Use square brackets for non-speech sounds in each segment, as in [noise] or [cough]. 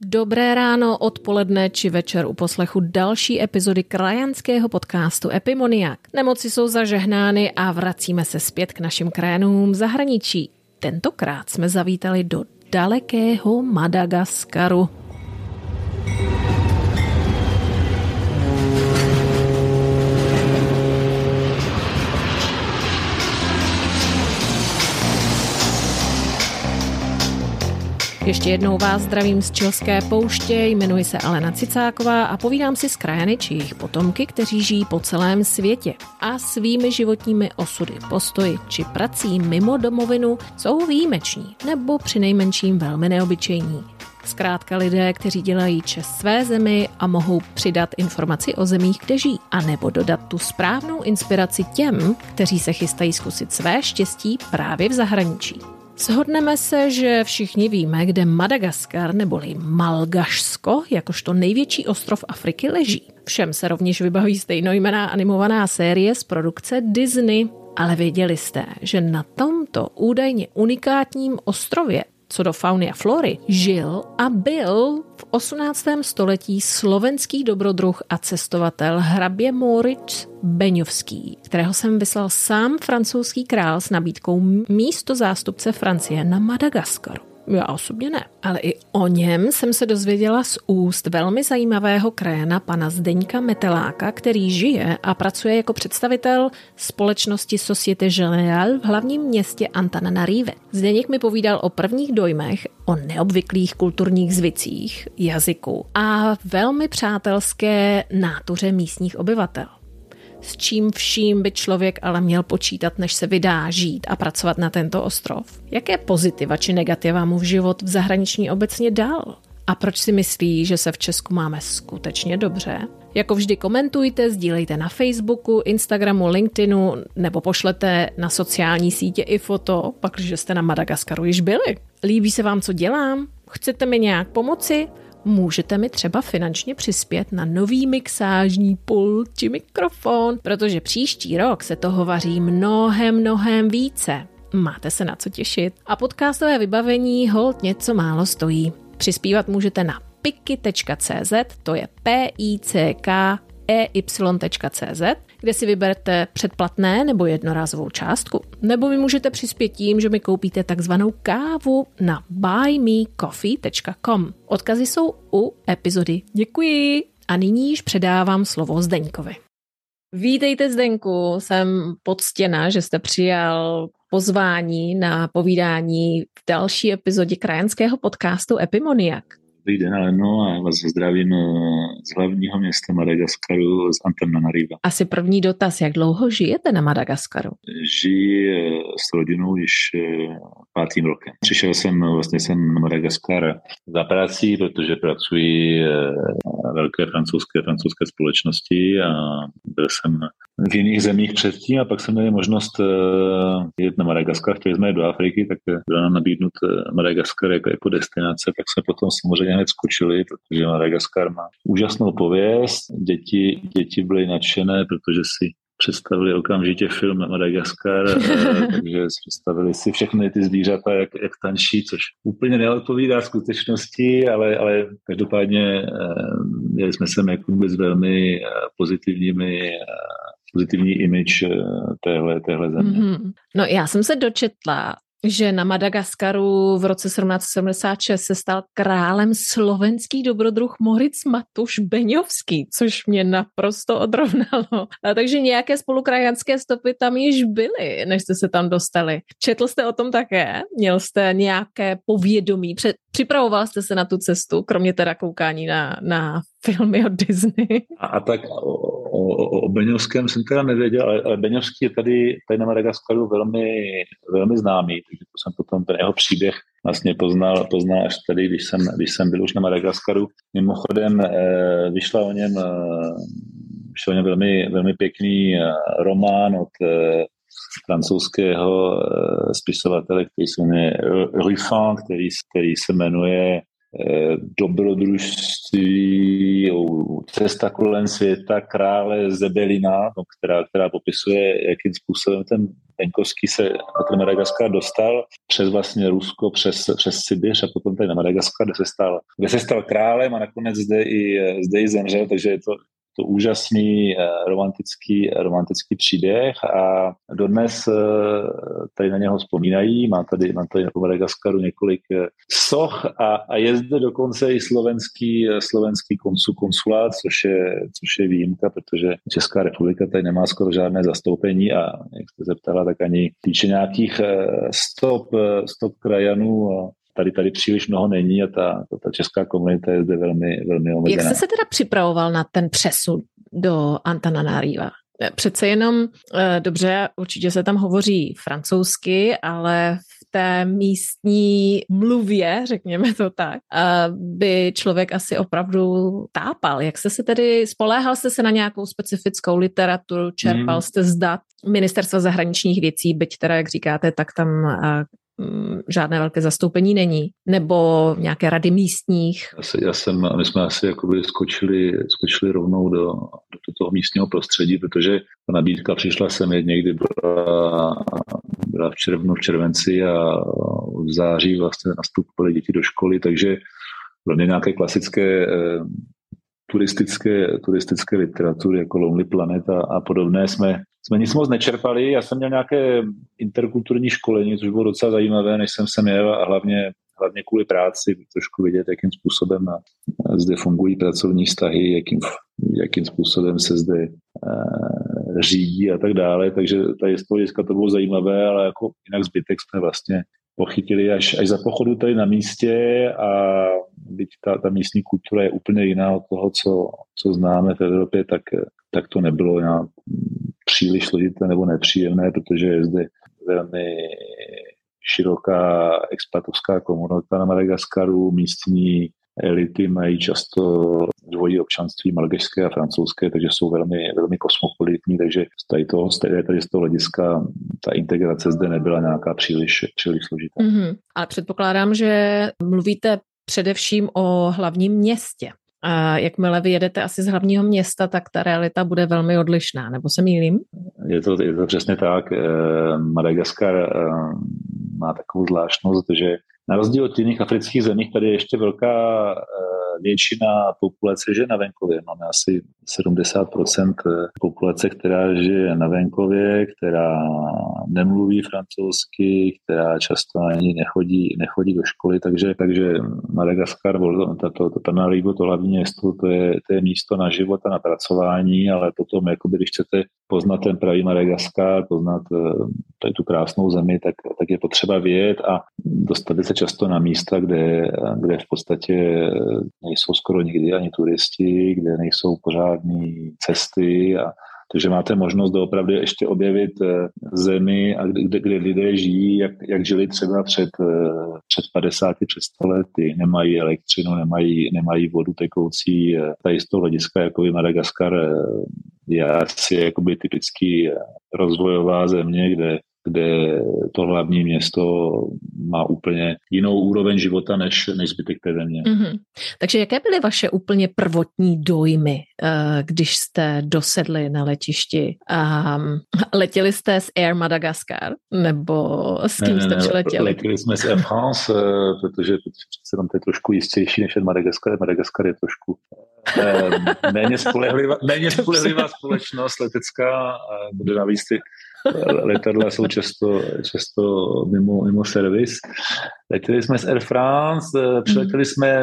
Dobré ráno, odpoledne či večer u poslechu další epizody krajanského podcastu Epimoniak. Nemoci jsou zažehnány a vracíme se zpět k našim krajinům v zahraničí. Tentokrát jsme zavítali do dalekého Madagaskaru. Ještě jednou vás zdravím z Čilské pouště, jmenuji se Alena Cicáková a povídám si s krajany či jejich potomky, kteří žijí po celém světě a svými životními osudy, postoji či prací mimo domovinu jsou výjimeční nebo přinejmenším velmi neobyčejní. Zkrátka lidé, kteří dělají čest své zemi a mohou přidat informaci o zemích, kde žijí, a nebo dodat tu správnou inspiraci těm, kteří se chystají zkusit své štěstí právě v zahraničí. Shodneme se, že všichni víme, kde Madagaskar neboli Malgašsko, jakožto největší ostrov Afriky, leží. Všem se rovněž vybaví stejnojmená animovaná série z produkce Disney. Ale věděli jste, že na tomto údajně unikátním ostrově co do fauny a flory, žil a byl v 18. století slovenský dobrodruh a cestovatel hrabě Moritz Beňovský, kterého jsem vyslal sám francouzský král s nabídkou místo zástupce Francie na Madagaskaru. Já osobně ne. Ale i o něm jsem se dozvěděla z úst velmi zajímavého krajana pana Zdeňka Meteláka, který žije a pracuje jako představitel společnosti Societe Générale v hlavním městě Antananarive. Zdeněk mi povídal o prvních dojmech, o neobvyklých kulturních zvicích, jazyku a velmi přátelské nátuře místních obyvatel s čím vším by člověk ale měl počítat, než se vydá žít a pracovat na tento ostrov? Jaké pozitiva či negativa mu v život v zahraniční obecně dal? A proč si myslí, že se v Česku máme skutečně dobře? Jako vždy komentujte, sdílejte na Facebooku, Instagramu, LinkedInu nebo pošlete na sociální sítě i foto, pak, že jste na Madagaskaru již byli. Líbí se vám, co dělám? Chcete mi nějak pomoci? Můžete mi třeba finančně přispět na nový mixážní pult či mikrofon, protože příští rok se toho vaří mnohem, mnohem více. Máte se na co těšit. A podcastové vybavení hold něco málo stojí. Přispívat můžete na piky.cz, to je p i c k ey.cz, kde si vyberete předplatné nebo jednorázovou částku. Nebo vy můžete přispět tím, že mi koupíte takzvanou kávu na buymecoffee.com. Odkazy jsou u epizody. Děkuji! A nyní již předávám slovo Zdeňkovi. Vítejte Zdenku, jsem poctěna, že jste přijal pozvání na povídání v další epizodě krajanského podcastu Epimoniak. Dobrý den, Aleno, a vás zdravím eh, z hlavního města Madagaskaru, z Antananariva. Asi první dotaz, jak dlouho žijete na Madagaskaru? Žiji eh, s rodinou již eh, pátým rokem. Přišel jsem vlastně jsem na Madagaskar za prací, protože pracuji velké francouzské, francouzské společnosti a byl jsem v jiných zemích předtím a pak jsme měli možnost jet na Madagaskar, chtěli jsme jít do Afriky, tak byla nám nabídnut Madagaskar jako, jako destinace, tak jsme potom samozřejmě hned skočili, protože Madagaskar má úžasnou pověst. Děti, děti byly nadšené, protože si představili okamžitě film Madagaskar, eh, [laughs] takže představili si všechny ty zvířata, jak, jak tančí, což úplně neodpovídá skutečnosti, ale, ale každopádně eh, měli jsme sem jako vůbec velmi eh, pozitivními pozitivní image téhle, téhle země. Mm-hmm. No já jsem se dočetla že na Madagaskaru v roce 1776 se stal králem slovenský dobrodruh Moritz Matuš Beňovský, což mě naprosto odrovnalo. A takže nějaké spolukrajanské stopy tam již byly, než jste se tam dostali. Četl jste o tom také? Měl jste nějaké povědomí? Před, připravoval jste se na tu cestu, kromě teda koukání na, na filmy od Disney? A, a tak o, o, o Beňovském jsem teda nevěděl, ale, ale Beňovský je tady, tady na Madagaskaru velmi, velmi známý, takže to jsem potom ten jeho příběh vlastně poznal, poznal až tady, když jsem, když jsem byl už na Madagaskaru. Mimochodem eh, vyšla o něm, eh, vyšel o něm velmi, velmi pěkný eh, román od francouzského spisovatele, který se jmenuje Ruffin, který, který se jmenuje dobrodružství, cesta kolem světa krále Zebelina, no, která, která popisuje, jakým způsobem ten Venkovský se na ten Madagaskar dostal přes vlastně Rusko, přes, přes Sibiř a potom tady na Madagaskar, kde se stal, kde se stal králem a nakonec zde i, zde i zemřel, takže je to, to úžasný eh, romantický, romantický příběh a dodnes eh, tady na něho vzpomínají. Má tady, má tady na Madagaskaru několik eh, soch a, a je zde dokonce i slovenský, slovenský konsul, konsulát, což je, což je výjimka, protože Česká republika tady nemá skoro žádné zastoupení a jak jste zeptala, tak ani týče nějakých stop, stop krajanů tady, tady příliš mnoho není a ta, ta česká komunita je zde velmi, velmi omezená. Jak jste se teda připravoval na ten přesun do Antananariva? Přece jenom, eh, dobře, určitě se tam hovoří francouzsky, ale v té místní mluvě, řekněme to tak, eh, by člověk asi opravdu tápal. Jak jste se tedy, spoléhal jste se na nějakou specifickou literaturu, čerpal hmm. jste zdat ministerstva zahraničních věcí, byť teda, jak říkáte, tak tam eh, žádné velké zastoupení není, nebo nějaké rady místních? Já jsem, my jsme asi jakoby skočili, skočili rovnou do, do toho místního prostředí, protože ta nabídka přišla sem někdy byla, byla v červnu, v červenci a v září vlastně nastupovaly děti do školy, takže velmi nějaké klasické eh, turistické, turistické literatury jako Lonely Planet a, a podobné jsme, jsme nic moc nečerpali. Já jsem měl nějaké interkulturní školení, což bylo docela zajímavé, než jsem sem jel a hlavně, hlavně kvůli práci trošku vidět, jakým způsobem a, a zde fungují pracovní vztahy, jakým, jakým způsobem se zde e, řídí a tak dále. Takže tady z toho to bylo zajímavé, ale jako jinak zbytek jsme vlastně pochytili až, až za pochodu tady na místě a byť ta, ta místní kultura je úplně jiná od toho, co, co známe v Evropě, tak, tak to nebylo nějak příliš složité nebo nepříjemné, protože je zde velmi široká expatovská komunita na Madagaskaru, místní elity mají často dvojí občanství malgežské a francouzské, takže jsou velmi, velmi kosmopolitní, takže z tady, toho, tady z toho hlediska ta integrace zde nebyla nějaká příliš, příliš složitá. Mm-hmm. Ale předpokládám, že mluvíte především o hlavním městě. A jakmile vyjedete asi z hlavního města, tak ta realita bude velmi odlišná, nebo se mýlím? Je to, je to přesně tak. Eh, Madagaskar eh, má takovou zvláštnost, že na rozdíl od jiných afrických zemí, tady je ještě velká eh, většina populace žije na venkově. Máme asi 70% populace, která žije na venkově, která nemluví francouzsky, která často ani nechodí, nechodí do školy, takže, takže Madagaskar, tato, to Tanarivo, to hlavní město, to je, to je místo na život a na pracování, ale potom, jakoby, když chcete poznat ten pravý Madagaskar, poznat eh, tady tu krásnou zemi, tak, tak je potřeba vědět a dostat se často na místa, kde, kde v podstatě nejsou skoro nikdy ani turisti, kde nejsou pořádné cesty a takže máte možnost opravdu ještě objevit eh, zemi, a kde, kde lidé žijí, jak, jak žili třeba před, eh, před 50, před 100 lety. Nemají elektřinu, nemají, nemají vodu tekoucí. Eh, tady z toho hlediska jako Madagaskar je asi typický rozvojová země, kde kde to hlavní město má úplně jinou úroveň života než, než zbytek té země. Mm-hmm. Takže jaké byly vaše úplně prvotní dojmy, eh, když jste dosedli na letišti? Um, letěli jste z Air Madagascar? Nebo s kým ne, jste ne, přiletěli? Letěli jsme z Air France, eh, protože, protože tam to je trošku jistější než Madagaskar. Madagaskar je trošku eh, méně spolehlivá, méně [laughs] spolehlivá společnost letecká, bude navíc ty letadla jsou často, často mimo, mimo servis. Letěli jsme z Air France, eh, přiletěli jsme,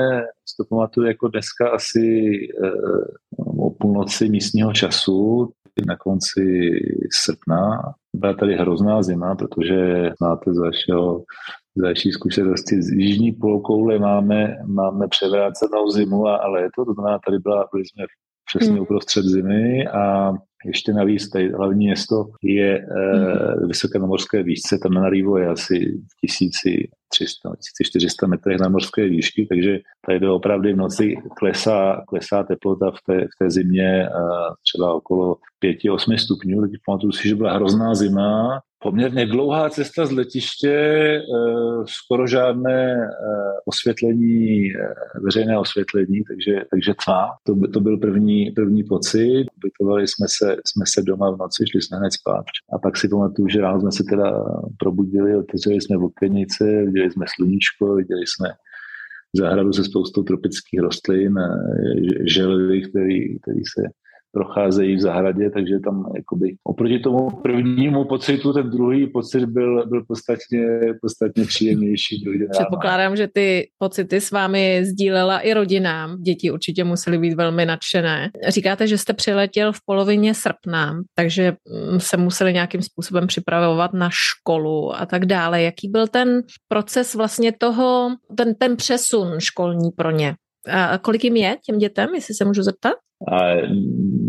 to pamatuju jako dneska asi uh, o půlnoci místního času, na konci srpna. Byla tady hrozná zima, protože znáte z vašeho další zkušenosti z jižní polokoule máme, máme převrácenou zimu a, a léto, to znamená, tady byla, byli jsme přesně hmm. uprostřed zimy a ještě navíc tady hlavní město je e, vysoké na morské výšce, tam na Narivo je asi 1300, 1400 metrech na morské výšky, takže tady do opravdu v noci klesá, klesá teplota v té, v té zimě e, třeba okolo 5-8 stupňů, takže pamatuju si, že byla hrozná zima, poměrně dlouhá cesta z letiště, eh, skoro žádné eh, osvětlení, eh, veřejné osvětlení, takže, takže tma. To, by, to byl první, první pocit. Ubytovali jsme se, jsme se doma v noci, šli jsme hned spát. A pak si pamatuju, že ráno jsme se teda probudili, otevřeli jsme okenice, viděli jsme sluníčko, viděli jsme zahradu se spoustou tropických rostlin, želvy, který, který se procházejí v zahradě, takže tam jakoby oproti tomu prvnímu pocitu, ten druhý pocit byl, byl podstatně, podstatně příjemnější. Předpokládám, že ty pocity s vámi sdílela i rodinám. Děti určitě musely být velmi nadšené. Říkáte, že jste přiletěl v polovině srpna, takže mm, se museli nějakým způsobem připravovat na školu a tak dále. Jaký byl ten proces vlastně toho, ten, ten přesun školní pro ně? A kolik jim je těm dětem, jestli se můžu zeptat? A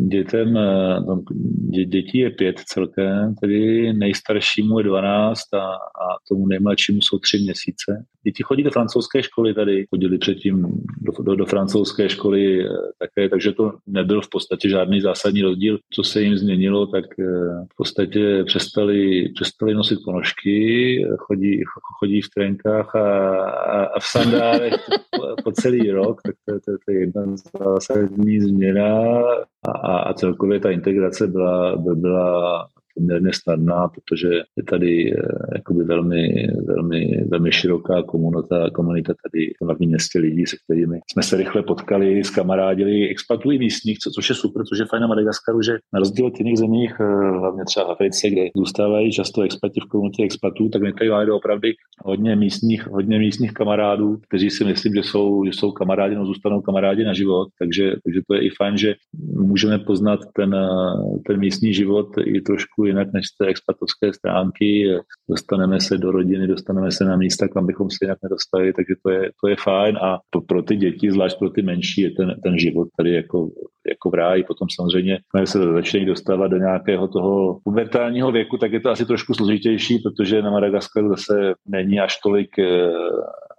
dětem, eh, no, dě, dětí je pět celkem, tedy nejstaršímu je 12 a, a tomu nejmladšímu jsou tři měsíce. Děti chodí do francouzské školy tady, chodili předtím do, do, do francouzské školy eh, také, takže to nebyl v podstatě žádný zásadní rozdíl. Co se jim změnilo, tak eh, v podstatě přestali, přestali nosit ponožky, chodí, chodí v trenkách a, a, a v sandálech po, po celý rok, tak to, to, to je jedna zásadní změna a, a celkově ta integrace byla, byla poměrně snadná, protože je tady eh, jakoby velmi, velmi, velmi široká komunita, komunita tady v hlavním městě lidí, se kterými jsme se rychle potkali, s kamarádili, expatují místních, co, což je super, což je fajn na Madagaskaru, že na rozdíl od jiných zemích, eh, hlavně třeba v Africe, kde zůstávají často expati v komunitě expatů, tak my tady máme opravdu hodně místních, hodně místních kamarádů, kteří si myslím, že jsou, že jsou kamarádi, no zůstanou kamarádi na život, takže, takže to je i fajn, že můžeme poznat ten, eh, ten místní život i trošku jinak než z té expatovské stránky. Dostaneme se do rodiny, dostaneme se na místa, kam bychom se jinak nedostali, takže to je, to je fajn a to pro ty děti, zvlášť pro ty menší, je ten, ten život tady jako, jako v ráji. Potom samozřejmě, když se začne dostávat do nějakého toho pubertálního věku, tak je to asi trošku složitější, protože na Madagaskaru zase není až tolik eh,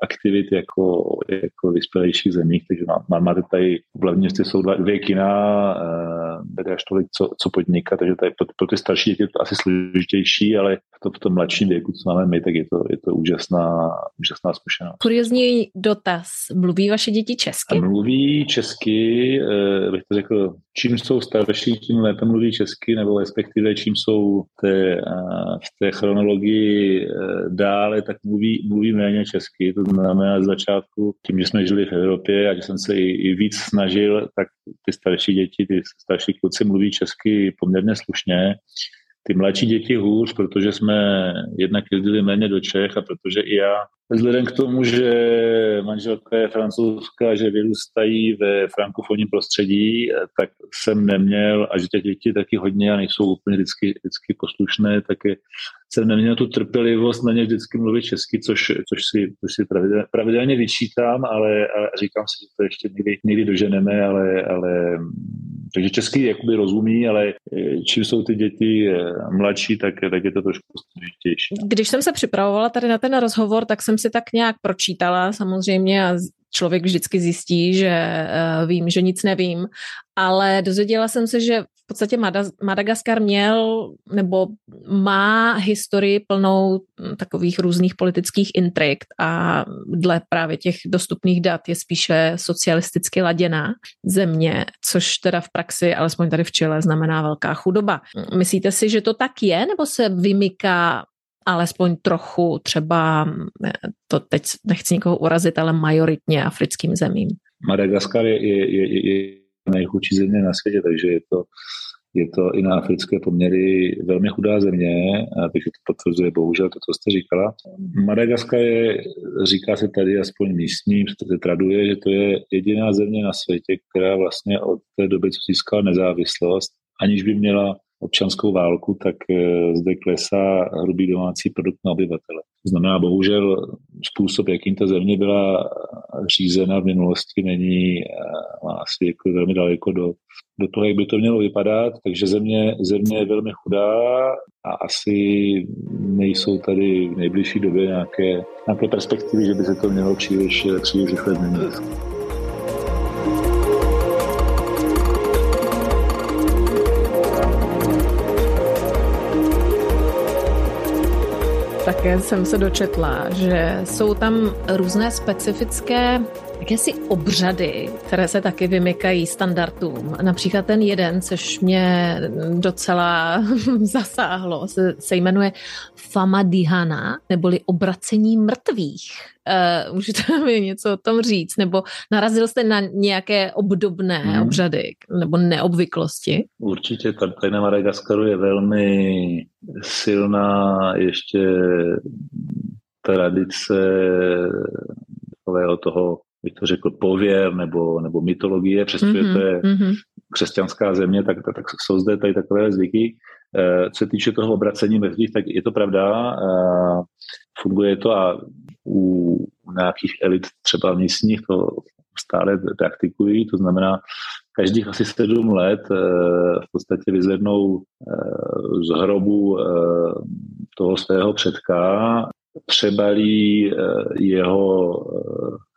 aktivit jako, jako vyspělejších zemích, takže má, máte tady v hlavním městě jsou dva, dvě kina, až tolik, co, co podnikat, takže tady pro, pro ty starší děti je to asi složitější, ale to, v tom mladším věku, co máme my, tak je to, je to úžasná, úžasná zkušenost. Kuriozní dotaz. Mluví vaše děti česky? A mluví česky, uh, bych to řekl, čím jsou starší, tím lépe mluví česky, nebo respektive čím jsou té, uh, v té chronologii uh, dále, tak mluví, mluví méně česky. To znamená z začátku, tím, že jsme žili v Evropě a že jsem se i, i víc snažil, tak ty starší děti, ty starší kluci mluví česky poměrně slušně. Ty mladší děti hůř, protože jsme jednak jezdili méně do Čech a protože i já Vzhledem k tomu, že manželka je francouzská, že vyrůstají ve frankofonním prostředí, tak jsem neměl, a že těch dětí taky hodně a nejsou úplně vždycky, vždycky poslušné, tak jsem neměl tu trpělivost na ně vždycky mluvit česky, což, což si, což si pravidelně, pravidelně vyčítám, ale, ale říkám si, že to ještě někdy, někdy doženeme, ale, ale takže česky jakoby rozumí, ale čím jsou ty děti mladší, tak, tak je to trošku složitější. Když jsem se připravovala tady na ten rozhovor, tak jsem si tak nějak pročítala samozřejmě a člověk vždycky zjistí, že uh, vím, že nic nevím, ale dozvěděla jsem se, že v podstatě Madagaskar měl nebo má historii plnou hm, takových různých politických intrik a dle právě těch dostupných dat je spíše socialisticky laděná země, což teda v praxi, alespoň tady v Chile, znamená velká chudoba. Myslíte si, že to tak je, nebo se vymyká alespoň trochu třeba, to teď nechci nikoho urazit, ale majoritně africkým zemím. Madagaskar je, je, je, je nejchudší země na světě, takže je to, je to i na africké poměry velmi chudá země, takže to potvrzuje bohužel to, co jste říkala. Madagaskar je, říká se tady aspoň místním, se traduje, že to je jediná země na světě, která vlastně od té doby, co získala nezávislost, aniž by měla občanskou válku, tak eh, zde klesá hrubý domácí produkt na obyvatele. To znamená, bohužel způsob, jakým ta země byla řízena v minulosti, není eh, asi jako velmi daleko do, do toho, jak by to mělo vypadat, takže země, země je velmi chudá a asi nejsou tady v nejbližší době nějaké, nějaké perspektivy, že by se to mělo příliš, příliš rychle změnit. Také jsem se dočetla, že jsou tam různé specifické jakési obřady, které se taky vymykají standardům. Například ten jeden, což mě docela [laughs] zasáhlo, se, se jmenuje Famadihana, neboli obracení mrtvých. Uh, můžete [laughs] mi něco o tom říct? Nebo narazil jste na nějaké obdobné hmm. obřady nebo neobvyklosti? Určitě, tady na Madagaskaru je velmi silná ještě tradice takového toho bych to řekl, pověr nebo, nebo mytologie, přestože mm-hmm. to je mm-hmm. křesťanská země, tak, tak, tak jsou zde tady takové zvyky. Eh, co se týče toho obracení mrtvých, tak je to pravda. Eh, funguje to a u nějakých elit třeba místních to stále praktikují, to znamená, každých asi sedm let eh, v podstatě vyzvednou z hrobu toho svého předka, přebalí jeho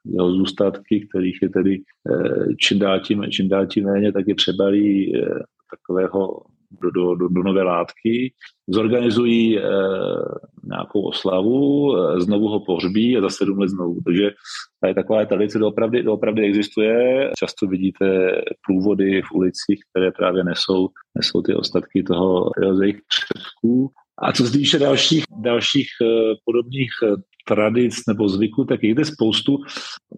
jeho zůstatky, kterých je tedy eh, čím dál tím, čím dál tím méně, tak je přebalí eh, takového do, do, do, do nové látky, zorganizují e, nějakou oslavu, e, znovu ho pohřbí a za sedm let znovu. Takže tady taková tradice doopravdy, doopravdy existuje. Často vidíte průvody v ulicích, které právě nesou, nesou ty ostatky toho jejich předků. A co se týče dalších, dalších podobných tradic nebo zvyků, tak je zde spoustu.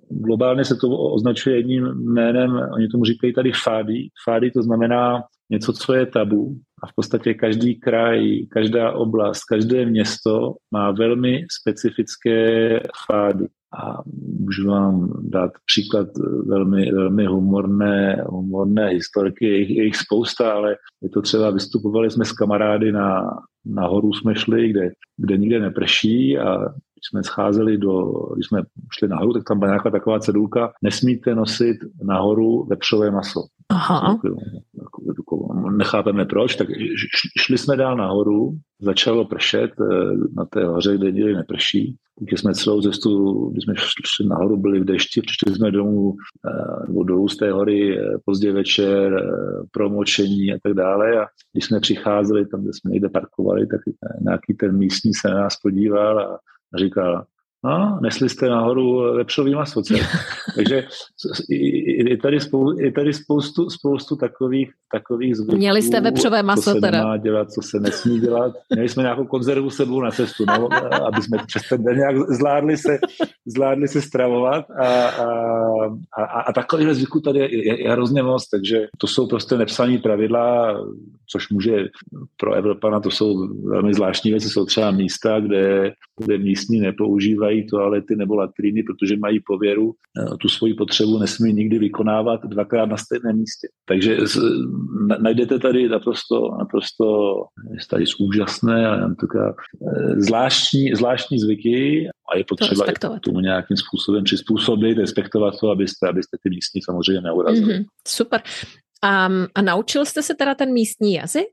Globálně se to označuje jedním jménem, oni tomu říkají tady fády. Fády to znamená něco, co je tabu a v podstatě každý kraj, každá oblast, každé město má velmi specifické fády. A můžu vám dát příklad velmi, velmi humorné, humorné historky, je jich, je jich spousta, ale je to třeba, vystupovali jsme s kamarády na, na horu jsme šli, kde, kde nikde neprší a když jsme scházeli do, když jsme šli nahoru, tak tam byla nějaká taková cedulka, nesmíte nosit nahoru vepřové maso. Aha. Nechápeme proč, tak šli jsme dál nahoru, začalo pršet eh, na té hoře, kde nikdy neprší. Takže jsme celou cestu, když jsme šli nahoru, byli v dešti, přišli jsme domů eh, nebo dolů z té hory eh, pozdě večer, promočení a tak dále. A když jsme přicházeli tam, kde jsme někde parkovali, tak nějaký ten místní se na nás podíval a a říkal, no, nesli jste nahoru vepřový maso. [laughs] Takže je tady, spou, je tady spoustu, spoustu takových, takových zvyků. Měli jste vepřové maso co se teda? nemá dělat, co se nesmí dělat. Měli jsme nějakou konzervu sebou na cestu, no, aby jsme přes ten den nějak zvládli se, zvládli se stravovat a, a, a, a takových zvyků tady je, je, je hrozně moc, takže to jsou prostě nepsané pravidla, což může pro Evropana, to jsou velmi zvláštní věci, jsou třeba místa, kde, kde místní nepoužívají toalety nebo latríny, protože mají pověru, eh, tu svoji potřebu nesmí nikdy vykonávat dvakrát na stejném místě. Takže najdete tady naprosto, naprosto tady úžasné a eh, zvláštní, zvláštní zvyky a je potřeba to tomu nějakým způsobem přizpůsobit, respektovat to, abyste, abyste ty místní samozřejmě neurazili. Mm-hmm, super. A, a naučil jste se teda ten místní jazyk?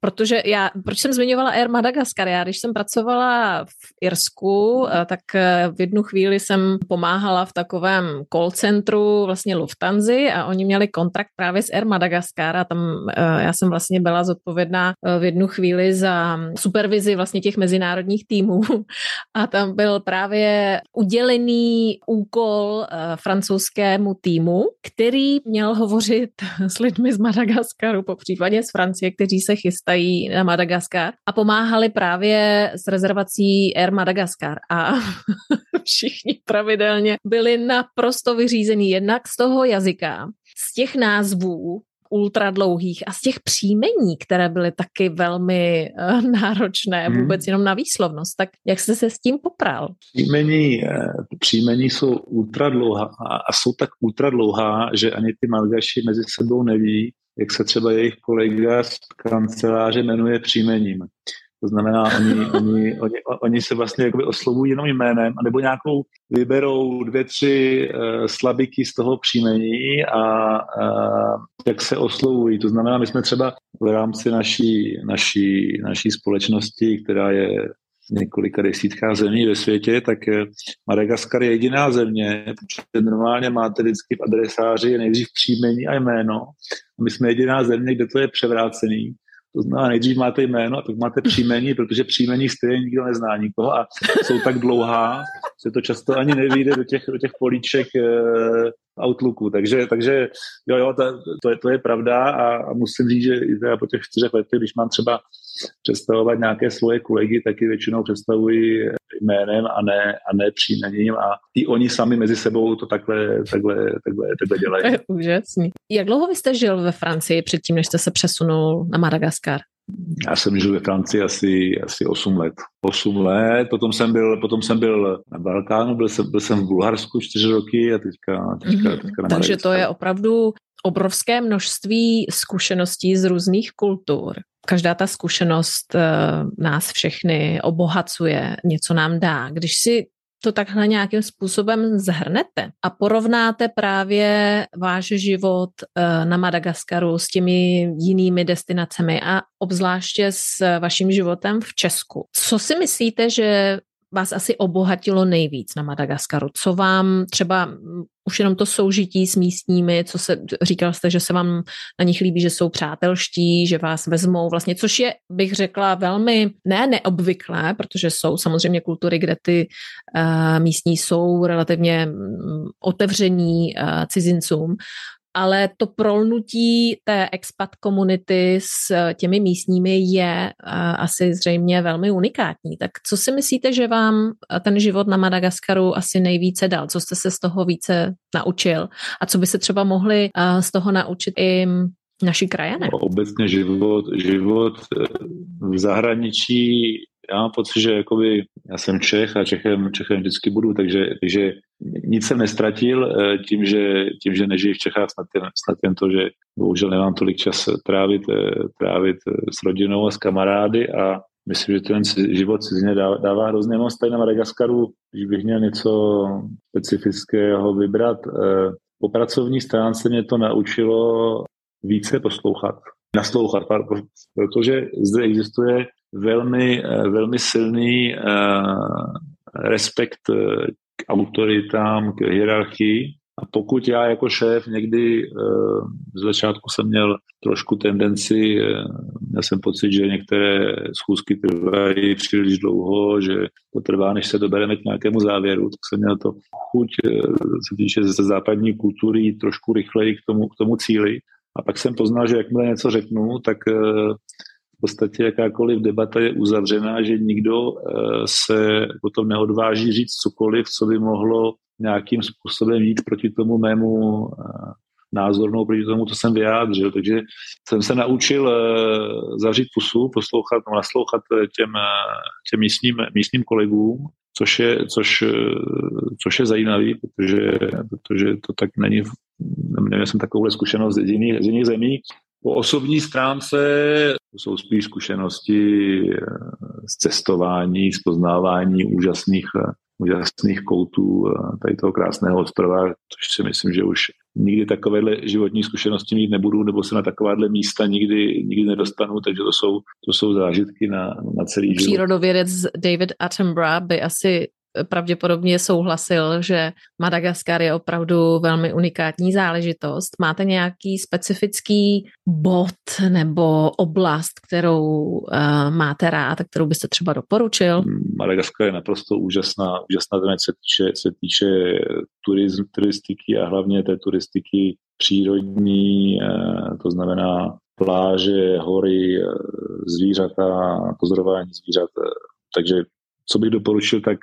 Protože já, proč jsem zmiňovala Air Madagascar? Já, když jsem pracovala v Irsku, eh, tak eh, v jednu chvíli jsem pomáhala v takovém call centru vlastně Lufthansa a oni měli kontrakt právě s Air Madagascar a tam eh, já jsem vlastně byla zodpovědná v jednu chvíli za supervizi vlastně těch mezinárodních týmů [laughs] a tam byl právě udělený úkol francouzskému týmu, který měl hovořit [laughs] s lidmi z Madagaskaru, po případě z Francie, kteří se chystají na Madagaskar a pomáhali právě s rezervací Air Madagaskar. A [laughs] všichni pravidelně byli naprosto vyřízení jednak z toho jazyka, z těch názvů, ultra dlouhých a z těch příjmení, které byly taky velmi uh, náročné, hmm. vůbec jenom na výslovnost. Tak jak jste se s tím popral? Příjmení, eh, příjmení jsou ultra dlouhá a jsou tak ultra dlouhá, že ani ty malgaši mezi sebou neví, jak se třeba jejich kolega z kanceláře jmenuje příjmením. To znamená, oni, oni, oni, oni se vlastně jakoby oslovují jenom jménem, anebo nějakou vyberou dvě, tři uh, slabiky z toho příjmení a uh, jak se oslovují. To znamená, my jsme třeba v rámci naší, naší, naší společnosti, která je několika desítkách zemí ve světě, tak Madagaskar je jediná země, protože normálně máte vždycky v adresáři nejdřív příjmení a jméno. A my jsme jediná země, kde to je převrácený. To znamená, nejdřív máte jméno a pak máte příjmení, protože příjmení stejně nikdo nezná nikoho a jsou tak dlouhá, že to často ani nevíde do těch, do těch políček eh, Outlooku. Takže, takže jo, jo, to, to, je, to je pravda a, a musím říct, že i teda po těch čtyřech letech, když mám třeba představovat nějaké svoje kolegy, taky většinou představují jménem a ne, a ne příjmením a i oni sami mezi sebou to takhle, takhle, takhle, takhle dělají. To je úžasný. Jak dlouho vy jste žil ve Francii předtím, než jste se přesunul na Madagaskar? Já jsem žil ve Francii asi, asi 8 let. 8 let, potom jsem byl, potom jsem byl na Balkánu, byl jsem, byl jsem v Bulharsku 4 roky a teďka, teďka, mm-hmm. teďka na Takže to je opravdu obrovské množství zkušeností z různých kultur. Každá ta zkušenost uh, nás všechny obohacuje, něco nám dá. Když si to takhle nějakým způsobem zhrnete a porovnáte právě váš život eh, na Madagaskaru s těmi jinými destinacemi a obzvláště s vaším životem v Česku. Co si myslíte, že vás asi obohatilo nejvíc na Madagaskaru? Co vám třeba už jenom to soužití s místními, co se, říkal jste, že se vám na nich líbí, že jsou přátelští, že vás vezmou vlastně, což je, bych řekla, velmi ne neobvyklé, protože jsou samozřejmě kultury, kde ty uh, místní jsou relativně um, otevření uh, cizincům, ale to prolnutí té expat komunity s těmi místními je asi zřejmě velmi unikátní. Tak co si myslíte, že vám ten život na Madagaskaru asi nejvíce dal? Co jste se z toho více naučil? A co by se třeba mohli z toho naučit i naši krajané? No, obecně život, život v zahraničí já mám pocit, že jakoby, já jsem Čech a Čechem, Čechem vždycky budu, takže, takže nic jsem nestratil eh, tím, že, tím, že nežiji v Čechách, snad jen, snad jen to, že bohužel nemám tolik čas trávit, eh, trávit eh, s rodinou a s kamarády a myslím, že ten život cizině dává, dává hrozně moc. Tady na Madagaskaru, když bych měl něco specifického vybrat, po pracovní stránce mě to naučilo více poslouchat. Naslouchat, protože zde existuje velmi, eh, velmi silný uh, respekt eh, k autoritám, k hierarchii. A pokud já jako šéf někdy z začátku jsem měl trošku tendenci, měl jsem pocit, že některé schůzky trvají příliš dlouho, že to trvá, než se dobereme k nějakému závěru, tak jsem měl to chuť, se týče ze západní kultury, trošku rychleji k tomu, k tomu cíli. A pak jsem poznal, že jakmile něco řeknu, tak podstatě jakákoliv debata je uzavřená, že nikdo eh, se potom neodváží říct cokoliv, co by mohlo nějakým způsobem jít proti tomu mému eh, názornou proti tomu, co jsem vyjádřil. Takže jsem se naučil eh, zavřít pusu, poslouchat, no, naslouchat těm, těm místním, místním kolegům, což je, což, což je zajímavý, protože, protože to tak není, neměl jsem takovou zkušenost z jiných, z jiných zemí. Po osobní stránce jsou spíš zkušenosti eh, z cestování, z poznávání úžasných, eh, úžasných koutů eh, tady toho krásného ostrova, což si myslím, že už nikdy takovéhle životní zkušenosti mít nebudu, nebo se na takováhle místa nikdy, nikdy nedostanu, takže to jsou, to jsou zážitky na, na celý život. Přírodovědec David Attenborough by asi pravděpodobně souhlasil, že Madagaskar je opravdu velmi unikátní záležitost. Máte nějaký specifický bod nebo oblast, kterou uh, máte rád a kterou byste třeba doporučil? Madagaskar je naprosto úžasná, úžasná země, se týče, se týče turism, turistiky a hlavně té turistiky přírodní, uh, to znamená pláže, hory, uh, zvířata, pozorování zvířat. Takže co bych doporučil, tak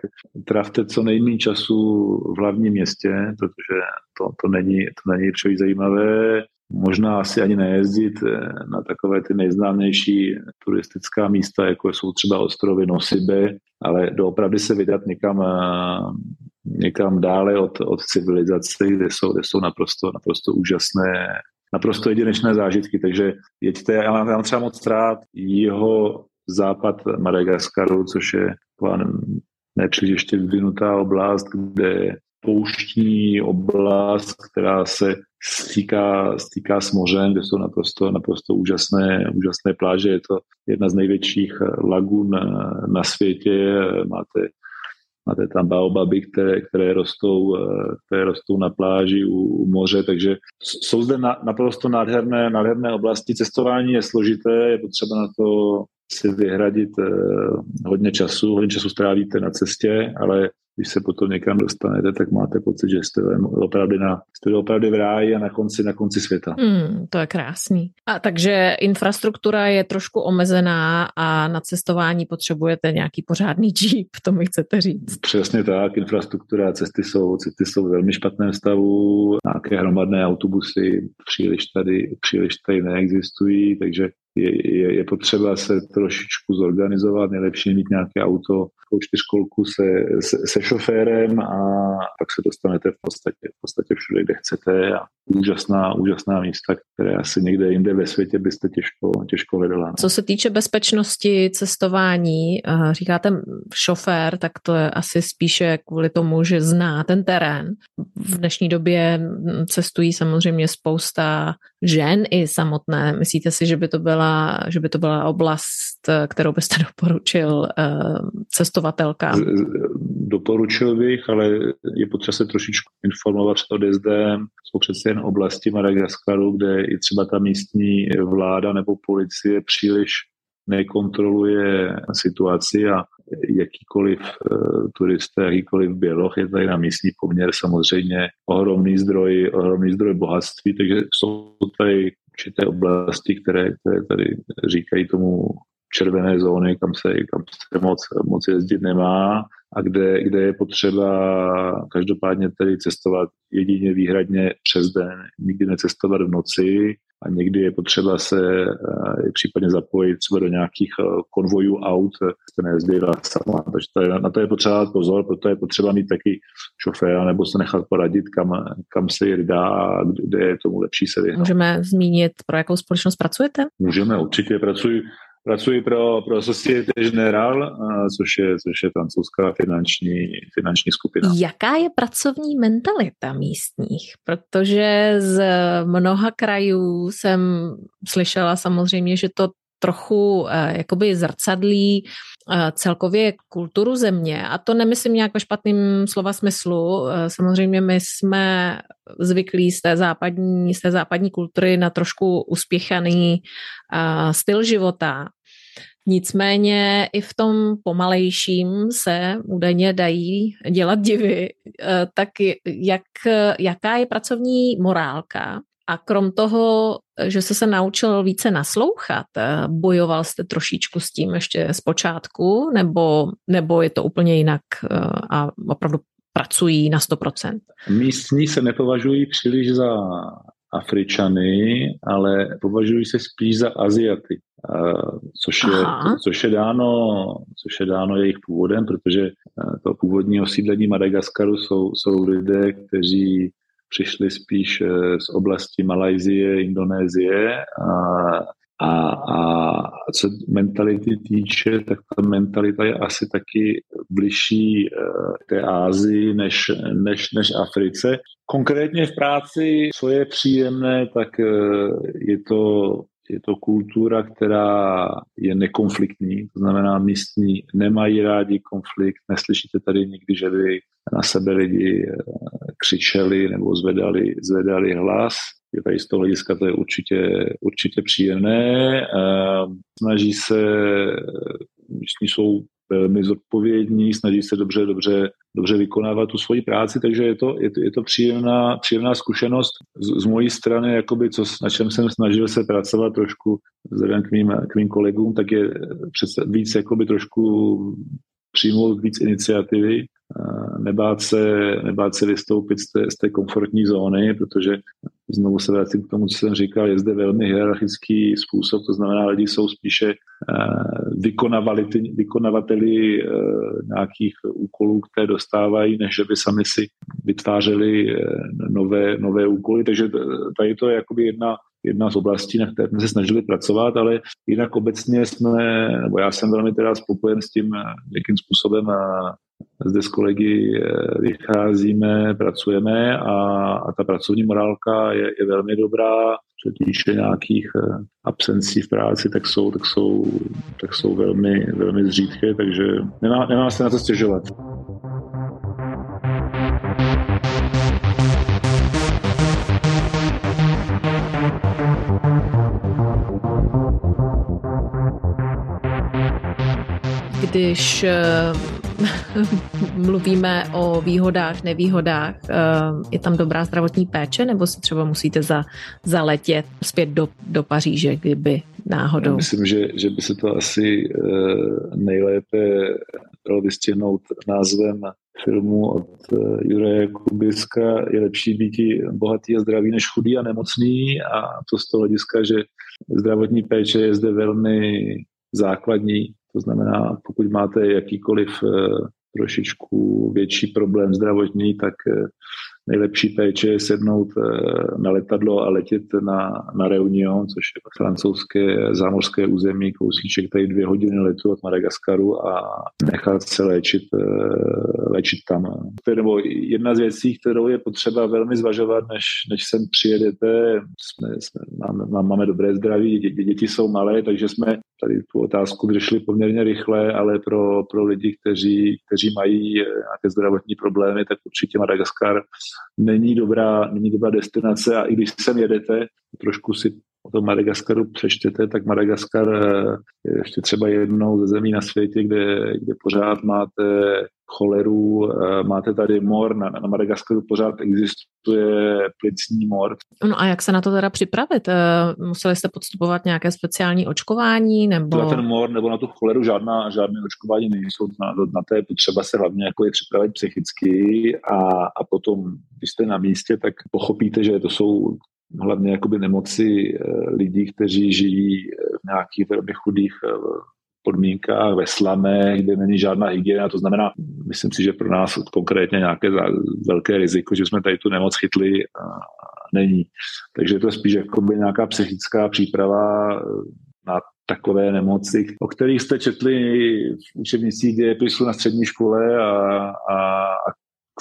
trávte co nejméně času v hlavním městě, protože to, to není, to není příliš zajímavé. Možná asi ani nejezdit eh, na takové ty nejznámější turistická místa, jako jsou třeba ostrovy Nosibe, ale doopravdy se vydat někam, eh, někam dále od, od civilizace, kde jsou, kde jsou naprosto, naprosto úžasné naprosto jedinečné zážitky, takže jeďte, já mám, já mám třeba moc rád jeho západ Madagaskaru, což je nepříliš ještě vyvinutá oblast, kde pouštní oblast, která se stýká, stýká s mořem, kde jsou naprosto, naprosto úžasné, úžasné pláže. Je to jedna z největších lagun na světě. Máte máte tam baobaby, které, které, rostou, které rostou na pláži u, u moře, takže jsou zde na, naprosto nádherné, nádherné oblasti. Cestování je složité, je potřeba na to si vyhradit hodně času, hodně času strávíte na cestě, ale když se potom někam dostanete, tak máte pocit, že jste opravdu, na, jste opravdu v ráji a na konci, na konci světa. Hmm, to je krásný. A takže infrastruktura je trošku omezená a na cestování potřebujete nějaký pořádný jeep, to mi chcete říct. Přesně tak, infrastruktura a cesty jsou, cesty jsou v velmi špatném stavu, nějaké hromadné autobusy příliš tady, příliš tady neexistují, takže je, je, je potřeba se trošičku zorganizovat, nejlepší mít nějaké auto, čtyřkolku se, se, se šoférem a pak se dostanete v podstatě, v podstatě všude, kde chcete a úžasná, úžasná místa, které asi někde jinde ve světě byste těžko, těžko hledala. Co se týče bezpečnosti cestování, eh, říkáte šofér, tak to je asi spíše kvůli tomu, že zná ten terén. V dnešní době cestují samozřejmě spousta žen i samotné. Myslíte si, že by to byla, že by to byla oblast, kterou byste [laughs] doporučil eh, cestovatelkám? Doporučil bych, ale je potřeba se trošičku informovat před odjezdem. Jsou přece jen oblasti Madagaskaru, kde i třeba ta místní vláda nebo policie příliš nekontroluje situaci a jakýkoliv uh, turista, jakýkoliv běloch je tady na místní poměr samozřejmě ohromný zdroj, ohromný zdroj bohatství, takže jsou tady určité oblasti, které, které tady říkají tomu červené zóny, kam se, kam se moc, moc jezdit nemá a kde, kde je potřeba každopádně tedy cestovat jedině výhradně přes den, nikdy necestovat v noci a někdy je potřeba se uh, případně zapojit třeba do nějakých uh, konvojů aut, se nejezdila sama. Takže to je, na to je potřeba pozor, proto je potřeba mít taky šoféra nebo se nechat poradit, kam, kam se jde dá a kde je tomu lepší se vyhnout. Můžeme zmínit, pro jakou společnost pracujete? Můžeme, určitě. Pracuji Pracuji pro, pro Societe General, což je, což je francouzská finanční, finanční skupina. Jaká je pracovní mentalita místních? Protože z mnoha krajů jsem slyšela samozřejmě, že to trochu eh, jakoby zrcadlí eh, celkově kulturu země. A to nemyslím nějak ve špatným slova smyslu. Eh, samozřejmě my jsme zvyklí z té západní, z té západní kultury na trošku uspěchaný styl života. Nicméně i v tom pomalejším se údajně dají dělat divy. Tak jak, jaká je pracovní morálka a krom toho, že jste se naučil více naslouchat, eh, bojoval jste trošičku s tím ještě z počátku, nebo, nebo je to úplně jinak eh, a opravdu pracují na 100%? Místní se nepovažují příliš za Afričany, ale považují se spíš za Aziaty, což je, což je, dáno, což je dáno jejich původem, protože eh, to původní osídlení Madagaskaru jsou, jsou lidé, kteří přišli spíš z oblasti Malajzie, Indonésie a, a, a co mentality týče, tak ta mentalita je asi taky bližší eh, té Ázii než, než, než Africe. Konkrétně v práci, co je příjemné, tak eh, je to je to kultura, která je nekonfliktní, to znamená místní nemají rádi konflikt, neslyšíte tady nikdy, že by na sebe lidi eh, křičeli nebo zvedali, zvedali hlas. Je tady z toho hlediska to je určitě, určitě příjemné. Snaží se, místní jsou velmi zodpovědní, snaží se dobře, dobře, dobře vykonávat tu svoji práci, takže je to, je to, je to příjemná, příjemná zkušenost z, z mojí strany, jakoby, co, na čem jsem snažil se pracovat trošku vzhledem k mým, k mým kolegům, tak je přece víc jakoby trošku přijmout víc iniciativy, nebát se, nebát se vystoupit z té, z té komfortní zóny, protože znovu se vrátím k tomu, co jsem říkal, je zde velmi hierarchický způsob, to znamená, lidi jsou spíše vykonavateli nějakých úkolů, které dostávají, než že by sami si vytvářeli nové, nové úkoly, takže tady to je jakoby jedna jedna z oblastí, na které jsme se snažili pracovat, ale jinak obecně jsme, nebo já jsem velmi teda spokojen s tím, jakým způsobem zde s kolegy eh, vycházíme, pracujeme a, a ta pracovní morálka je, je velmi dobrá. Co týče nějakých eh, absencí v práci, tak jsou, tak jsou, tak jsou velmi, velmi zřídké, takže nemá, nemá se na to stěžovat. když eh, [laughs] mluvíme o výhodách, nevýhodách, je tam dobrá zdravotní péče, nebo si třeba musíte za, zaletět zpět do, do Paříže, kdyby náhodou? Já myslím, že, že by se to asi nejlépe dalo vystihnout názvem filmu od Juraje Kubiska. Je lepší být bohatý a zdravý než chudý a nemocný. A to z toho hlediska, že zdravotní péče je zde velmi základní, to znamená, pokud máte jakýkoliv trošičku větší problém zdravotní, tak nejlepší péče je sednout eh, na letadlo a letět na, na Reunion, což je francouzské zámořské území, kousíček tady dvě hodiny letu od Madagaskaru a nechat se léčit, eh, léčit tam. Nebo jedna z věcí, kterou je potřeba velmi zvažovat, než, než sem přijedete, jsme, jsme, máme, máme dobré zdraví, dě, děti jsou malé, takže jsme tady tu otázku vyřešili poměrně rychle, ale pro, pro lidi, kteří, kteří mají nějaké zdravotní problémy, tak určitě Madagaskar není dobrá, není dobrá destinace a i když sem jedete, trošku si o tom Madagaskaru přečtěte, tak Madagaskar eh, je ještě třeba jednou ze zemí na světě, kde, kde pořád máte choleru, eh, máte tady mor, na, na Madagaskaru pořád existuje plicní mor. No a jak se na to teda připravit? Eh, museli jste podstupovat nějaké speciální očkování? Nebo... Na ten mor nebo na tu choleru žádná, žádné očkování nejsou. Na, na to je potřeba se hlavně jako je připravit psychicky a, a potom, když jste na místě, tak pochopíte, že to jsou hlavně jakoby nemoci eh, lidí, kteří žijí v nějakých velmi chudých podmínkách, ve slame, kde není žádná hygiena. To znamená, myslím si, že pro nás konkrétně nějaké velké riziko, že jsme tady tu nemoc chytli, není. Takže to je spíš jakoby nějaká psychická příprava na takové nemoci, o kterých jste četli v učebnicích dějepisu na střední škole a, a, a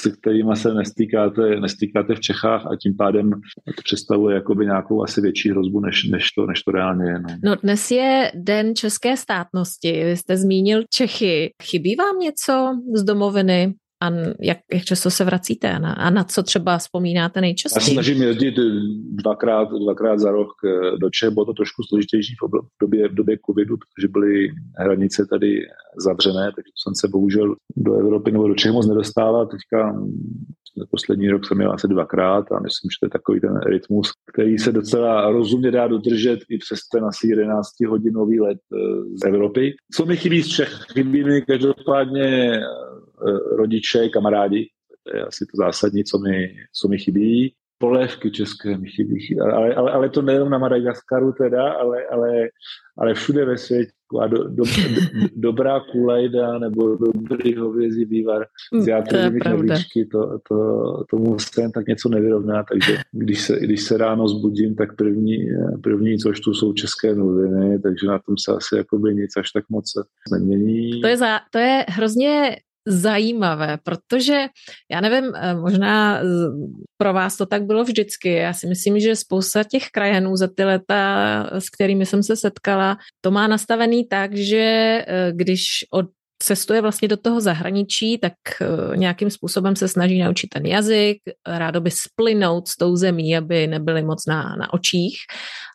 se kterými se nestýkáte, nestýkáte v Čechách a tím pádem to představuje jakoby nějakou asi větší hrozbu, než, než, to, než to reálně je. No. no dnes je Den české státnosti. Vy jste zmínil Čechy. Chybí vám něco z domoviny? A jak, jak často se vracíte? Na, a na co třeba vzpomínáte nejčastěji? Já snažím jezdit dvakrát, dvakrát za rok eh, do Čech. Bylo to trošku složitější v době, v době covidu, protože byly hranice tady zavřené, takže jsem se bohužel do Evropy nebo do Čech moc nedostával. Teďka mm, poslední rok jsem měl asi dvakrát a myslím, že to je takový ten rytmus, který se docela rozumně dá dodržet i přes ten asi 11 hodinový let eh, z Evropy. Co mi chybí z Čech? Chybí mi každopádně Eh, rodiče, kamarádi. To je asi to zásadní, co mi, co mi chybí. Polévky české mi chybí, ale, ale, ale to nejenom na Madagaskaru teda, ale, ale, ale všude ve světě. A do, do, do, dobrá kulajda nebo dobrý hovězí vývar z játrovými knedlíčky, to, to, to musím tak něco nevyrovná, takže když se, když se ráno zbudím, tak první, první co tu jsou české noviny, takže na tom se asi jakoby nic až tak moc nemění. To je, za, to je hrozně zajímavé, protože já nevím, eh, možná pro vás to tak bylo vždycky. Já si myslím, že spousta těch krajanů za ty leta, s kterými jsem se setkala, to má nastavený tak, že eh, když od cestuje vlastně do toho zahraničí, tak eh, nějakým způsobem se snaží naučit ten jazyk, rádo by splynout s tou zemí, aby nebyly moc na, na očích.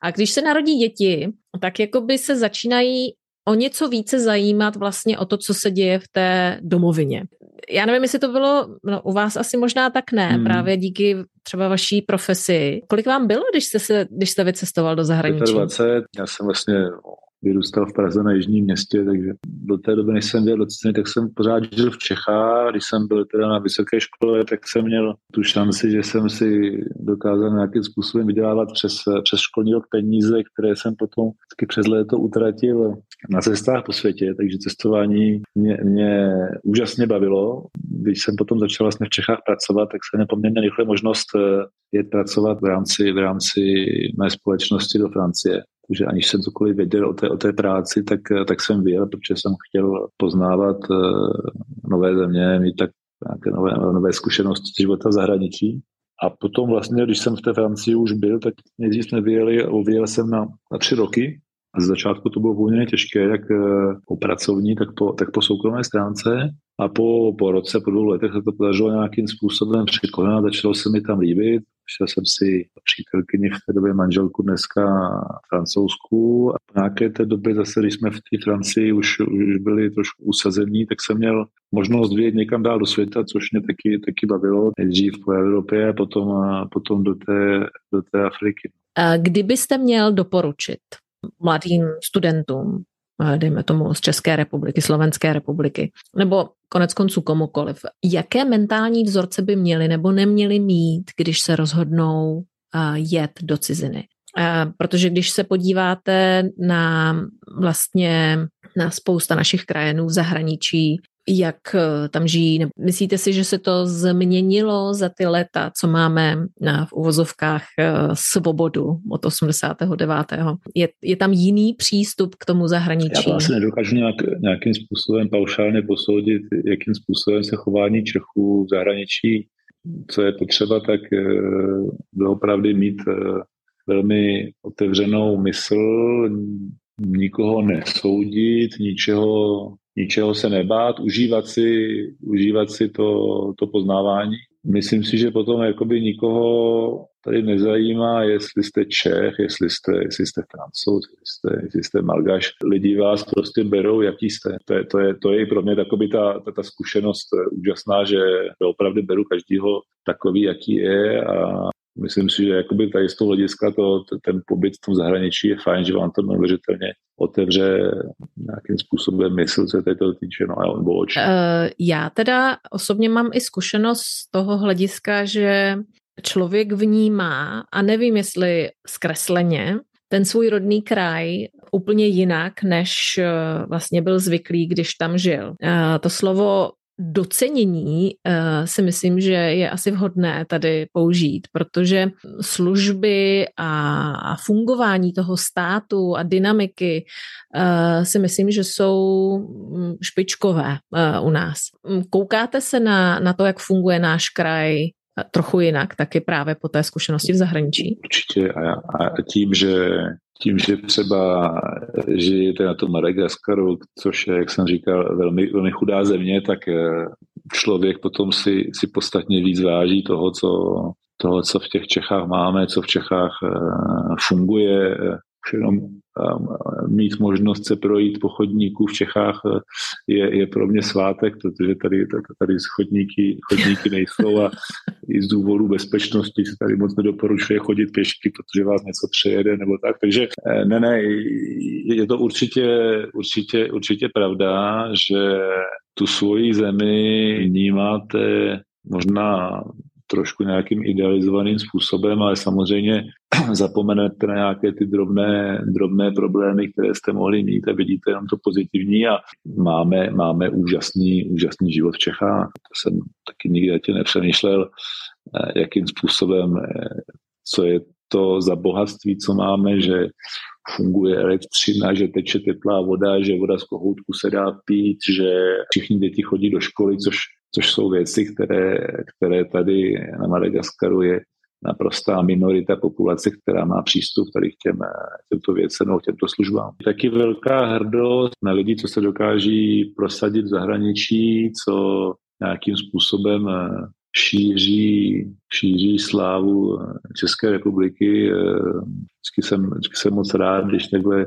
A když se narodí děti, tak jakoby se začínají o něco více zajímat vlastně o to, co se děje v té domovině. Já nevím, jestli to bylo, no, u vás asi možná tak ne, hmm. právě díky třeba vaší profesi. Kolik vám bylo, když jste, se, když jste vycestoval do zahraničí? 20, já jsem vlastně vyrůstal v Praze na jižním městě, takže do té doby, než jsem byl do ceny, tak jsem pořád žil v Čechách. Když jsem byl teda na vysoké škole, tak jsem měl tu šanci, že jsem si dokázal nějakým způsobem vydělávat přes, přes školní rok peníze, které jsem potom přes léto utratil na cestách po světě, takže cestování mě, mě úžasně bavilo. Když jsem potom začal vlastně v Čechách pracovat, tak se nepoměrně rychle možnost eh, je pracovat v rámci, v rámci mé společnosti do Francie. Takže aniž jsem cokoliv věděl o té, o té práci, tak, tak jsem věděl, protože jsem chtěl poznávat uh, nové země, mít tak nějaké nové, nové zkušenosti života v zahraničí. A potom vlastně, když jsem v té Francii už byl, tak nejdřív jsme vyjeli, vyjel jsem na, na tři roky A z začátku to bylo poměrně těžké, jak po pracovní, tak po, tak po soukromé stránce. A po, po roce, po dvou letech se to podařilo nějakým způsobem překonat, začalo se mi tam líbit. Šel jsem si přítelkyni v té době manželku dneska francouzskou a po nějaké té době zase, když jsme v té Francii už, už byli trošku usazení, tak jsem měl možnost vyjet někam dál do světa, což mě taky, taky bavilo. Nejdřív po Evropě a potom, a potom do, té, do té Afriky. Kdybyste měl doporučit mladým studentům, Eh, dejme tomu z České republiky, Slovenské republiky, nebo konec konců komukoliv. Jaké mentální vzorce by měli nebo neměli mít, když se rozhodnou eh, jet do ciziny? Eh, protože když se podíváte na vlastně na spousta našich krajenů v zahraničí, jak eh, tam žijí. Myslíte si, že se to změnilo za ty léta, co máme v uvozovkách eh, svobodu od 89. Je, je tam jiný přístup k tomu zahraničí? Já asi nedokážu nějak, nějakým způsobem paušálně posoudit, jakým způsobem se chování Čechů v zahraničí, co je potřeba, tak eh, doopravdy mít velmi otevřenou mysl, nikoho nesoudit, ničeho ničeho se nebát, užívat si, užívat si to, to poznávání. Myslím si, že potom jakoby nikoho tady nezajímá, jestli jste Čech, jestli jste, jestli jste Francouz, jestli jste, jestli jste Malgaš. Lidi vás prostě berou, jaký jste. To je, to je, to je i pro mě takový ta, ta, ta zkušenost úžasná, že opravdu beru každýho takový, jaký je a myslím si, že jakoby tady z toho hlediska to, ten pobyt v tom zahraničí je fajn, že vám to neuvěřitelně otevře nějakým způsobem mysl, co je to týče, no, nebo oči. Uh, já teda osobně mám i zkušenost z toho hlediska, že člověk vnímá, a nevím, jestli zkresleně, ten svůj rodný kraj úplně jinak, než eh, vlastně byl zvyklý, když tam žil. Uh, to slovo docenění uh, si myslím, že je asi vhodné tady použít, protože služby a, fungování toho státu a dynamiky uh, si myslím, že jsou mm, špičkové uh, u nás. Mm, koukáte se na, na to, jak funguje náš kraj trochu jinak, taky právě po té zkušenosti v zahraničí? Určitě a, a tím, že tím, že třeba žijete na tom Madagaskaru, což je, jak jsem říkal, velmi, velmi chudá země, tak eh, člověk potom si, si podstatně víc váží toho co, toho, co v těch Čechách máme, co v Čechách eh, funguje. Už jenom mít možnost se projít po chodníku v Čechách eh, je, je pro mě svátek, protože tady, tady chodníky, chodníky nejsou a i z důvodu bezpečnosti se tady moc nedoporučuje chodit pěšky, protože vás něco přejede nebo tak. Takže eh, ne, ne, je to určitě, určitě, určitě pravda, že tu svoji zemi vnímáte možná trošku nějakým idealizovaným způsobem, ale samozřejmě [clears throat] zapomenete na nějaké ty drobné, drobné problémy, které jste mohli mít a vidíte jenom to pozitivní a máme, máme úžasný, úžasný život v Čechách. To jsem taky nikdy tě nepřemýšlel, eh, jakým způsobem, eh, co je to za bohatství, co máme, že funguje elektřina, že teče teplá voda, že voda z kohoutku se dá pít, že všichni děti chodí do školy, což což jsou věci, které, které tady na Madagaskaru je naprostá minorita populace, která má přístup tady k těm, těmto věcem nebo těmto službám. Taky velká hrdost na lidi, co se dokáží prosadit v zahraničí, co nějakým způsobem eh, šíří, šíří slávu České republiky. Eh, vždycky jsem, vždycky jsem moc rád, když takhle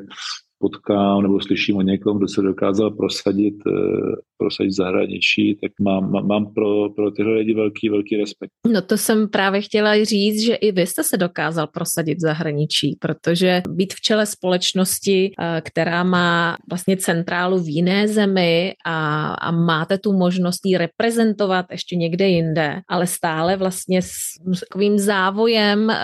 potkám nebo slyším o někom, kdo se dokázal prosadit, eh, prosadit zahraničí, tak mám, mám pro, pro tyhle lidi velký, velký respekt. No to jsem právě chtěla říct, že i vy jste se dokázal prosadit zahraničí, protože být v čele společnosti, eh, která má vlastně centrálu v jiné zemi a, a máte tu možnost ji reprezentovat ještě někde jinde, ale stále vlastně s, s takovým závojem uh,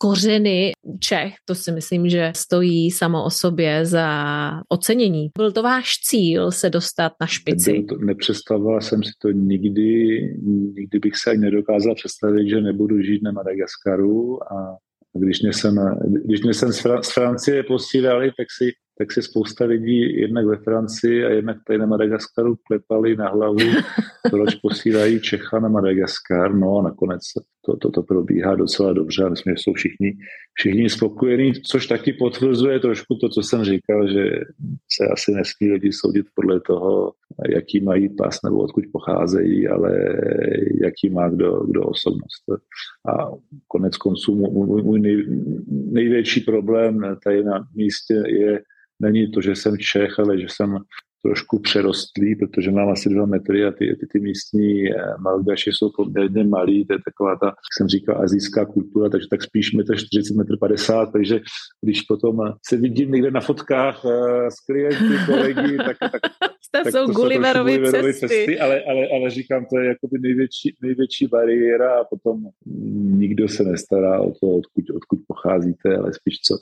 kořeny Čech, to si myslím, že stojí samo o sobě za ocenění. Byl to váš cíl se dostat na špici? To, nepředstavoval jsem si to nikdy, nikdy bych se ani nedokázal představit, že nebudu žít na Madagaskaru a když mě jsem, když mě jsem z, Francie posílali, tak si tak se spousta lidí jednak ve Francii a jednak tady na Madagaskaru klepali na hlavu, [laughs] proč posílají Čecha na Madagaskar. No a nakonec to, to, to probíhá docela dobře a myslím, že jsou všichni, všichni spokojení, což taky potvrzuje trošku to, co jsem říkal, že se asi nesmí lidi soudit podle toho, jaký mají pas nebo odkud pocházejí, ale jaký má kdo, kdo osobnost. A konec konců můj, můj nej, největší problém tady na místě je není to, že jsem Čech, ale že jsem trošku přerostlý, protože mám asi dva metry a ty, ty, ty místní eh, malgaši jsou poměrně malí, to je taková ta, jak jsem říkal, azijská kultura, takže tak spíš metr 40, metr 50, takže když potom se vidím někde na fotkách eh, s klienty, kolegy, tak, tak, to tak jsou Gulliverovy cesty. cesty ale, ale, ale říkám, to je jakoby největší, největší bariéra a potom nikdo se nestará o to, odkud, odkud pocházíte, ale spíš co,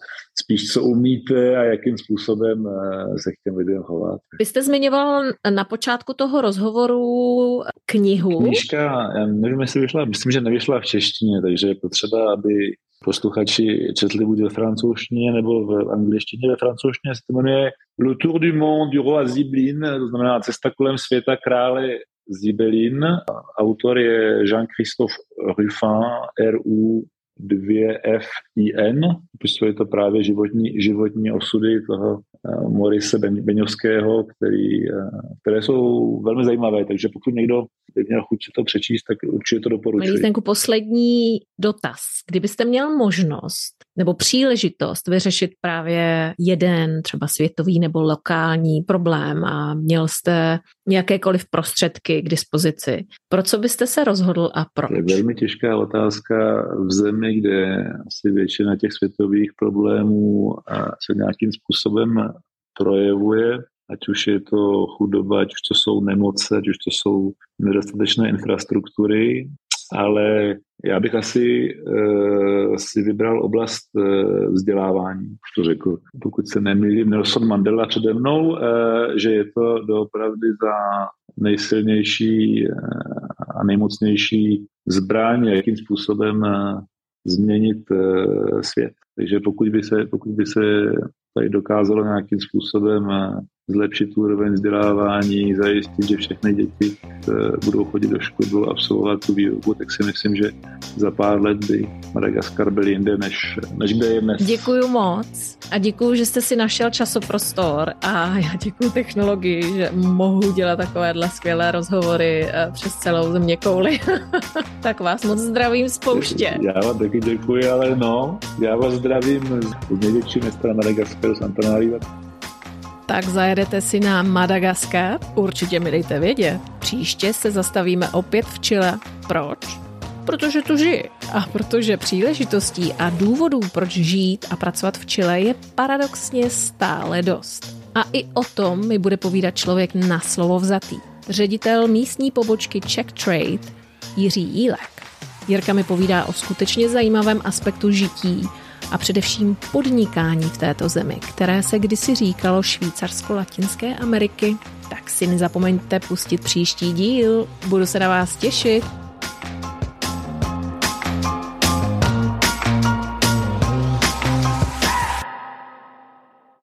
spíš co umíte a jakým způsobem eh, se k těm lidem chovat. Vy jste zmiňoval na počátku toho rozhovoru knihu. Knížka, já nevím, jestli vyšla, myslím, že nevyšla v češtině, takže je potřeba, aby posluchači četli buď ve francouzštině nebo v angličtině. Ve francouzštině se to jmenuje Le Tour du Monde du Roi Ziblin, to znamená cesta kolem světa krále Zibelin. Autor je Jean-Christophe Ruffin, R-U 2FIN. Popisuje to právě životní, životní osudy toho Eh, Morise Beňovského, který, eh, které jsou velmi zajímavé, takže pokud někdo by měl chuť to přečíst, tak určitě to doporučuji. Lístenku, poslední dotaz. Kdybyste měl možnost nebo příležitost vyřešit právě jeden třeba světový nebo lokální problém a měl jste nějakékoliv prostředky k dispozici, pro co byste se rozhodl a proč? To je velmi těžká otázka v zemi, kde asi většina těch světových problémů se nějakým způsobem projevuje, ať už je to chudoba, ať už to jsou nemoce, ať už to jsou nedostatečné infrastruktury, ale já bych asi uh, si vybral oblast uh, vzdělávání, už to řekl. Pokud se nemýlím, Nelson Mandela přede mnou, uh, že je to doopravdy za nejsilnější uh, a nejmocnější zbraň, jakým způsobem uh, změnit uh, svět. Takže pokud by se, pokud by se tady dokázalo nějakým způsobem eh, zlepšit úroveň vzdělávání, zajistit, že všechny děti eh, budou chodit do školy, budou absolvovat tu výuku, tak si myslím, že za pár let by Madagaskar byl jinde, než, než kde je dnes. Děkuji moc a děkuji, že jste si našel časoprostor a já děkuji technologii, že mohu dělat takovéhle skvělé rozhovory eh, přes celou země kouli. [laughs] tak vás moc zdravím z pouště. Já vám taky děkuji, ale no, já vás zdravím z největší města Madagaskaru, Santanariva tak zajedete si na Madagaskar? Určitě mi dejte vědět. Příště se zastavíme opět v Chile. Proč? Protože tu žiji. A protože příležitostí a důvodů, proč žít a pracovat v Chile je paradoxně stále dost. A i o tom mi bude povídat člověk na slovo vzatý. Ředitel místní pobočky Czech Trade Jiří Jílek. Jirka mi povídá o skutečně zajímavém aspektu žití a především podnikání v této zemi, které se kdysi říkalo Švýcarsko Latinské Ameriky. Tak si nezapomeňte pustit příští díl, budu se na vás těšit.